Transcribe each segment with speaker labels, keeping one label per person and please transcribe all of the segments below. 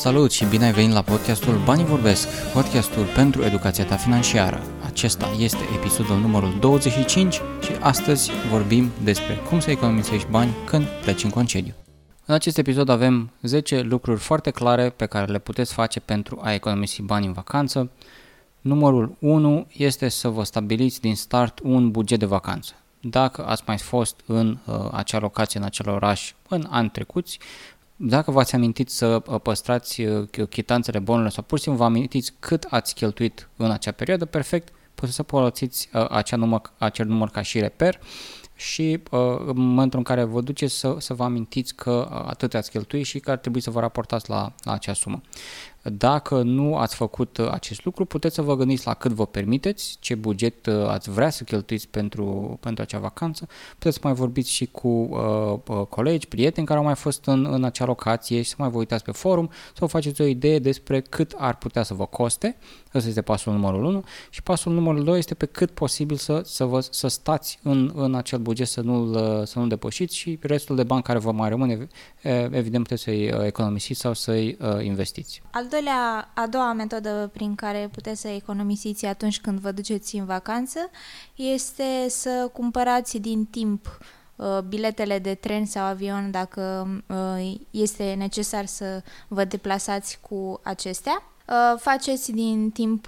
Speaker 1: Salut și bine ai venit la podcastul Banii Vorbesc, podcastul pentru educația ta financiară. Acesta este episodul numărul 25 și astăzi vorbim despre cum să economisești bani când pleci în concediu. În acest episod avem 10 lucruri foarte clare pe care le puteți face pentru a economisi bani în vacanță. Numărul 1 este să vă stabiliți din start un buget de vacanță. Dacă ați mai fost în uh, acea locație, în acel oraș în ani trecuți, dacă v-ați amintit să uh, păstrați uh, chitanțele bonurilor sau pur și simplu vă amintiți cât ați cheltuit în acea perioadă, perfect, puteți să folosiți uh, acea număr, acel număr ca și reper și uh, în momentul în care vă duceți să, să vă amintiți că atât ați cheltuit și că ar trebui să vă raportați la, la acea sumă. Dacă nu ați făcut uh, acest lucru, puteți să vă gândiți la cât vă permiteți, ce buget uh, ați vrea să cheltuiți pentru, pentru acea vacanță. Puteți să mai vorbiți și cu uh, uh, colegi, prieteni care au mai fost în, în acea locație și să mai vă uitați pe forum, să vă faceți o idee despre cât ar putea să vă coste. Ăsta este pasul numărul 1 și pasul numărul 2 este pe cât posibil să, să, vă, să stați în, în acel buget, să nu-l, să nu depășiți și restul de bani care vă mai rămâne, evident puteți să-i economisiți sau să-i investiți.
Speaker 2: Al doilea, a doua metodă prin care puteți să economisiți atunci când vă duceți în vacanță este să cumpărați din timp uh, biletele de tren sau avion dacă uh, este necesar să vă deplasați cu acestea. Uh, faceți din timp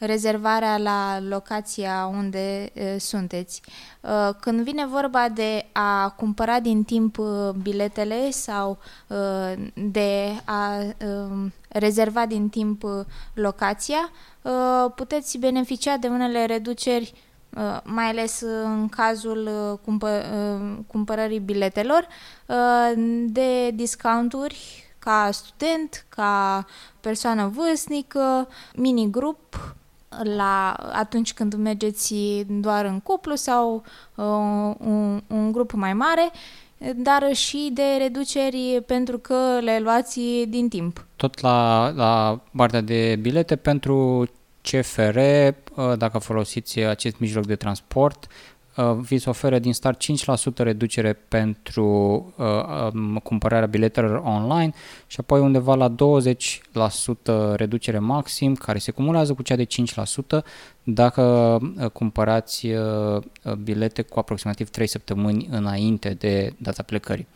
Speaker 2: rezervarea la locația unde uh, sunteți. Uh, când vine vorba de a cumpăra din timp uh, biletele sau uh, de a uh, rezerva din timp uh, locația, uh, puteți beneficia de unele reduceri Uh, mai ales în cazul uh, cumpă, uh, cumpărării biletelor, de discounturi ca student, ca persoană vârstnică, mini-grup la atunci când mergeți doar în cuplu sau uh, un, un grup mai mare, dar și de reduceri pentru că le luați din timp.
Speaker 1: Tot la, la partea de bilete pentru CFR, uh, dacă folosiți acest mijloc de transport, Uh, vi se oferă din start 5% reducere pentru uh, um, cumpărarea biletelor online și apoi undeva la 20% reducere maxim care se cumulează cu cea de 5% dacă uh, cumpărați uh, bilete cu aproximativ 3 săptămâni înainte de data plecării.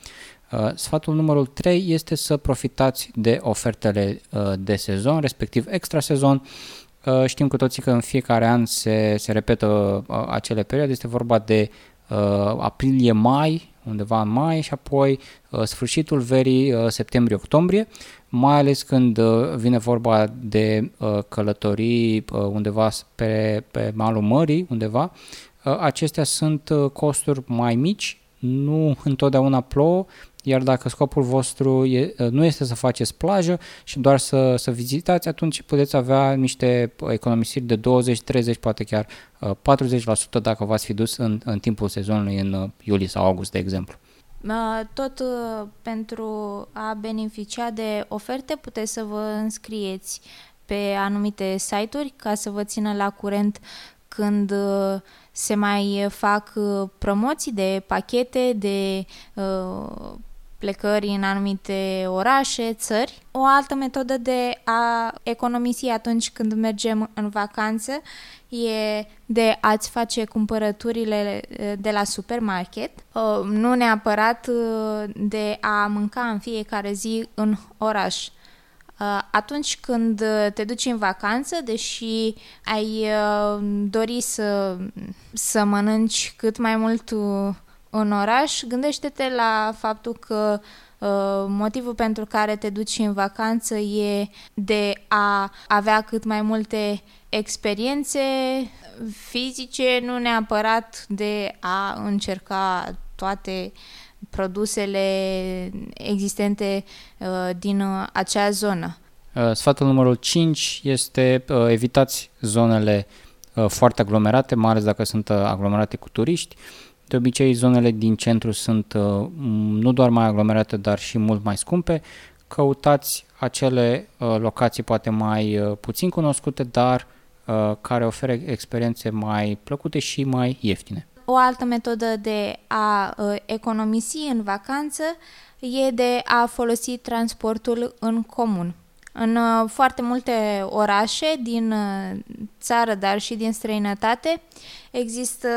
Speaker 1: Uh, sfatul numărul 3 este să profitați de ofertele uh, de sezon, respectiv extra sezon, Uh, știm cu toții că în fiecare an se, se repetă uh, acele perioade, este vorba de uh, aprilie-mai, undeva în mai și apoi sfârșitul verii, septembrie-octombrie, mai ales când vine vorba de călătorii undeva pe, pe malul mării, undeva, acestea sunt costuri mai mici, nu întotdeauna plouă, iar dacă scopul vostru e, nu este să faceți plajă și doar să, să vizitați, atunci puteți avea niște economisiri de 20, 30, poate chiar 40% dacă v-ați fi dus în, în timpul sezonului în iulie sau august, de exemplu.
Speaker 2: Tot pentru a beneficia de oferte puteți să vă înscrieți pe anumite site-uri ca să vă țină la curent când se mai fac promoții de pachete, de uh, plecări în anumite orașe, țări. O altă metodă de a economisi atunci când mergem în vacanță e de a-ți face cumpărăturile eh, de la supermarket, uh, nu neapărat uh, de a mânca în fiecare zi în oraș. Uh, atunci când te duci în vacanță, deși ai dori să, să mănânci cât mai mult în oraș, gândește-te la faptul că uh, motivul pentru care te duci în vacanță e de a avea cât mai multe experiențe fizice, nu neapărat de a încerca toate produsele existente uh, din acea zonă.
Speaker 1: Uh, sfatul numărul 5 este evitați zonele foarte aglomerate, mai ales dacă sunt aglomerate cu turiști. De obicei, zonele din centru sunt uh, nu doar mai aglomerate, dar și mult mai scumpe. Căutați acele uh, locații poate mai uh, puțin cunoscute, dar care oferă experiențe mai plăcute și mai ieftine.
Speaker 2: O altă metodă de a uh, economisi în vacanță e de a folosi transportul în comun. În uh, foarte multe orașe din uh, țară, dar și din străinătate, există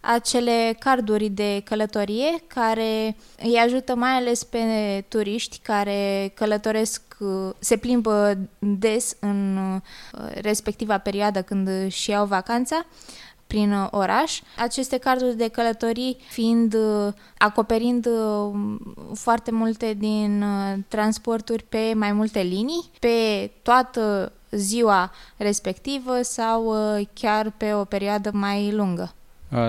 Speaker 2: acele carduri de călătorie care îi ajută mai ales pe turiști care călătoresc, se plimbă des în respectiva perioadă când își iau vacanța prin uh, oraș. Aceste carduri de călătorii fiind uh, acoperind uh, foarte multe din transporturi pe mai multe linii, pe toată ziua respectivă sau chiar pe o perioadă mai lungă.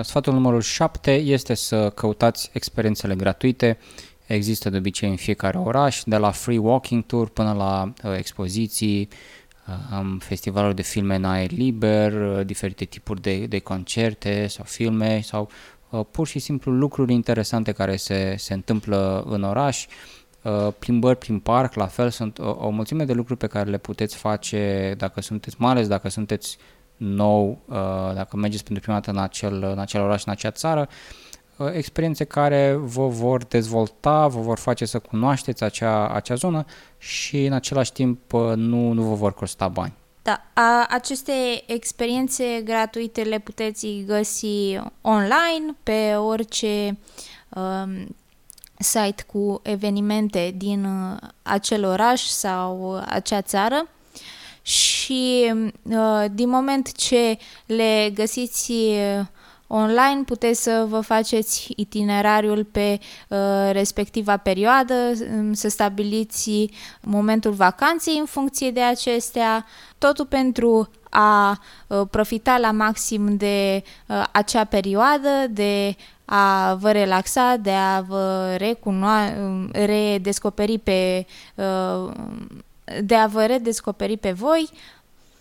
Speaker 1: Sfatul numărul 7 este să căutați experiențele gratuite. Există de obicei în fiecare oraș, de la free walking tour până la expoziții, am festivaluri de filme în aer liber, uh, diferite tipuri de, de concerte sau filme sau uh, pur și simplu lucruri interesante care se, se întâmplă în oraș. Uh, plimbări prin parc, la fel, sunt o, o mulțime de lucruri pe care le puteți face dacă sunteți, mai ales dacă sunteți nou, dacă mergeți pentru prima dată în acel, în acel oraș, în acea țară, Uh, experiențe care vă vor dezvolta, vă vor face să cunoașteți acea, acea zonă și în același timp uh, nu, nu vă vor costa bani.
Speaker 2: Da, a, aceste experiențe gratuite le puteți găsi online pe orice um, site cu evenimente din uh, acel oraș sau acea țară și uh, din moment ce le găsiți uh, online puteți să vă faceți itinerariul pe uh, respectiva perioadă, um, să stabiliți momentul vacanței în funcție de acestea, totul pentru a uh, profita la maxim de uh, acea perioadă, de a vă relaxa, de a vă recunoa- um, redescoperi pe uh, de a vă redescoperi pe voi.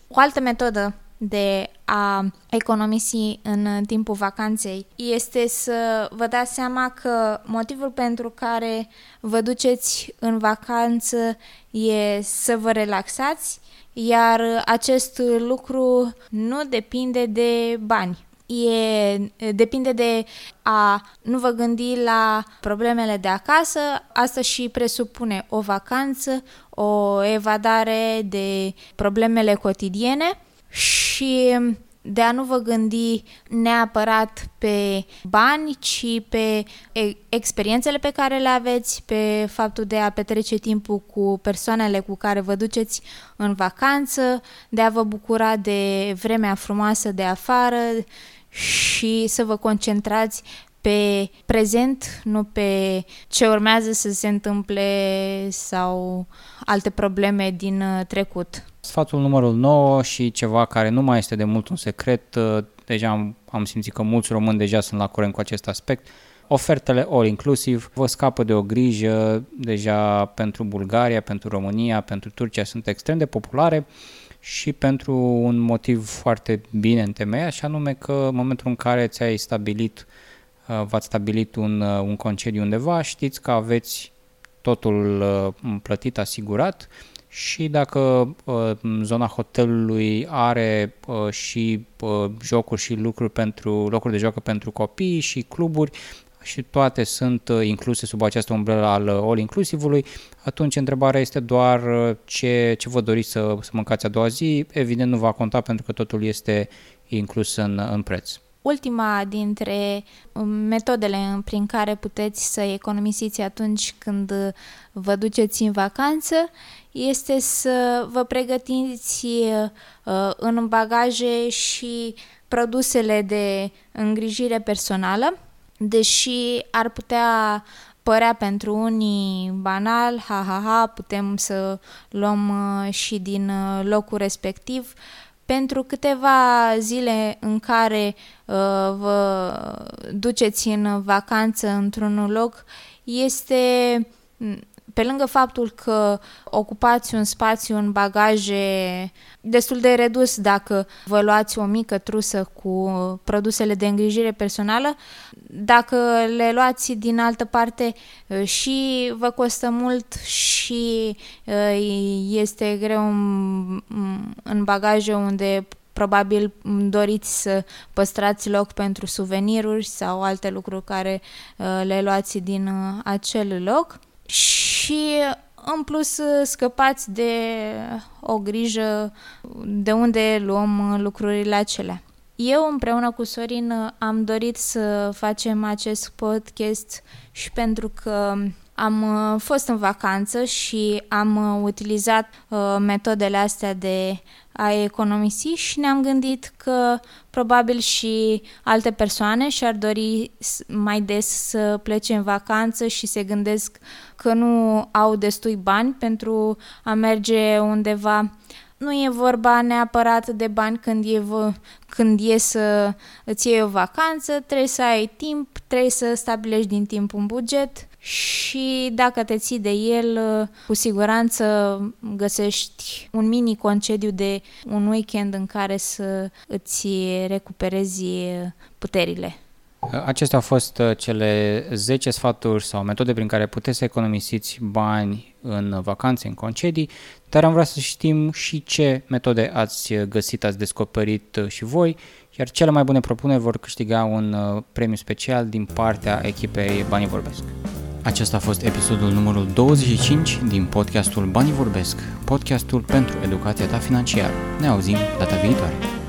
Speaker 2: O altă metodă de a economisi în timpul vacanței este să vă dați seama că motivul pentru care vă duceți în vacanță e să vă relaxați, iar acest lucru nu depinde de bani. E, depinde de a nu vă gândi la problemele de acasă, asta și presupune o vacanță, o evadare de problemele cotidiene și de a nu vă gândi neapărat pe bani, ci pe experiențele pe care le aveți, pe faptul de a petrece timpul cu persoanele cu care vă duceți în vacanță, de a vă bucura de vremea frumoasă de afară și să vă concentrați pe prezent, nu pe ce urmează să se întâmple sau alte probleme din uh, trecut.
Speaker 1: Sfatul numărul 9 și ceva care nu mai este de mult un secret, uh, deja am, am simțit că mulți români deja sunt la curent cu acest aspect, ofertele all inclusive vă scapă de o grijă, deja pentru Bulgaria, pentru România, pentru Turcia sunt extrem de populare și pentru un motiv foarte bine întemeiat și anume că în momentul în care ți-ai stabilit uh, v-ați stabilit un, uh, un concediu undeva, știți că aveți totul plătit, asigurat și dacă uh, zona hotelului are uh, și uh, jocuri și lucruri pentru locuri de joacă pentru copii și cluburi și toate sunt uh, incluse sub această umbrelă al uh, all inclusivului, atunci întrebarea este doar uh, ce, ce vă doriți să, să mâncați a doua zi. Evident nu va conta pentru că totul este inclus în, în preț.
Speaker 2: Ultima dintre um, metodele prin care puteți să economisiți atunci când vă duceți în vacanță este să vă pregătiți uh, în bagaje și produsele de îngrijire personală, deși ar putea părea pentru unii banal, ha ha ha, putem să luăm uh, și din uh, locul respectiv, pentru câteva zile în care uh, vă duceți în vacanță într-un loc, este pe lângă faptul că ocupați un spațiu în bagaje destul de redus dacă vă luați o mică trusă cu produsele de îngrijire personală, dacă le luați din altă parte și vă costă mult și este greu în bagaje unde probabil doriți să păstrați loc pentru suveniruri sau alte lucruri care uh, le luați din uh, acel loc. Și în plus scăpați de o grijă de unde luăm lucrurile acelea. Eu împreună cu Sorin am dorit să facem acest podcast și pentru că am uh, fost în vacanță și am uh, utilizat uh, metodele astea de a economisi și ne-am gândit că probabil și alte persoane și-ar dori mai des să plece în vacanță și se gândesc că nu au destui bani pentru a merge undeva nu e vorba neapărat de bani când e, când e să îți iei o vacanță, trebuie să ai timp, trebuie să stabilești din timp un buget și dacă te ții de el, cu siguranță găsești un mini concediu de un weekend în care să îți recuperezi puterile.
Speaker 1: Acestea au fost uh, cele 10 sfaturi sau metode prin care puteți să economisiți bani în vacanțe, în concedii, dar am vrea să știm și ce metode ați găsit, ați descoperit uh, și voi, iar cele mai bune propuneri vor câștiga un uh, premiu special din partea echipei Banii Vorbesc. Acesta a fost episodul numărul 25 din podcastul Banii Vorbesc, podcastul pentru educația ta financiară. Ne auzim data viitoare!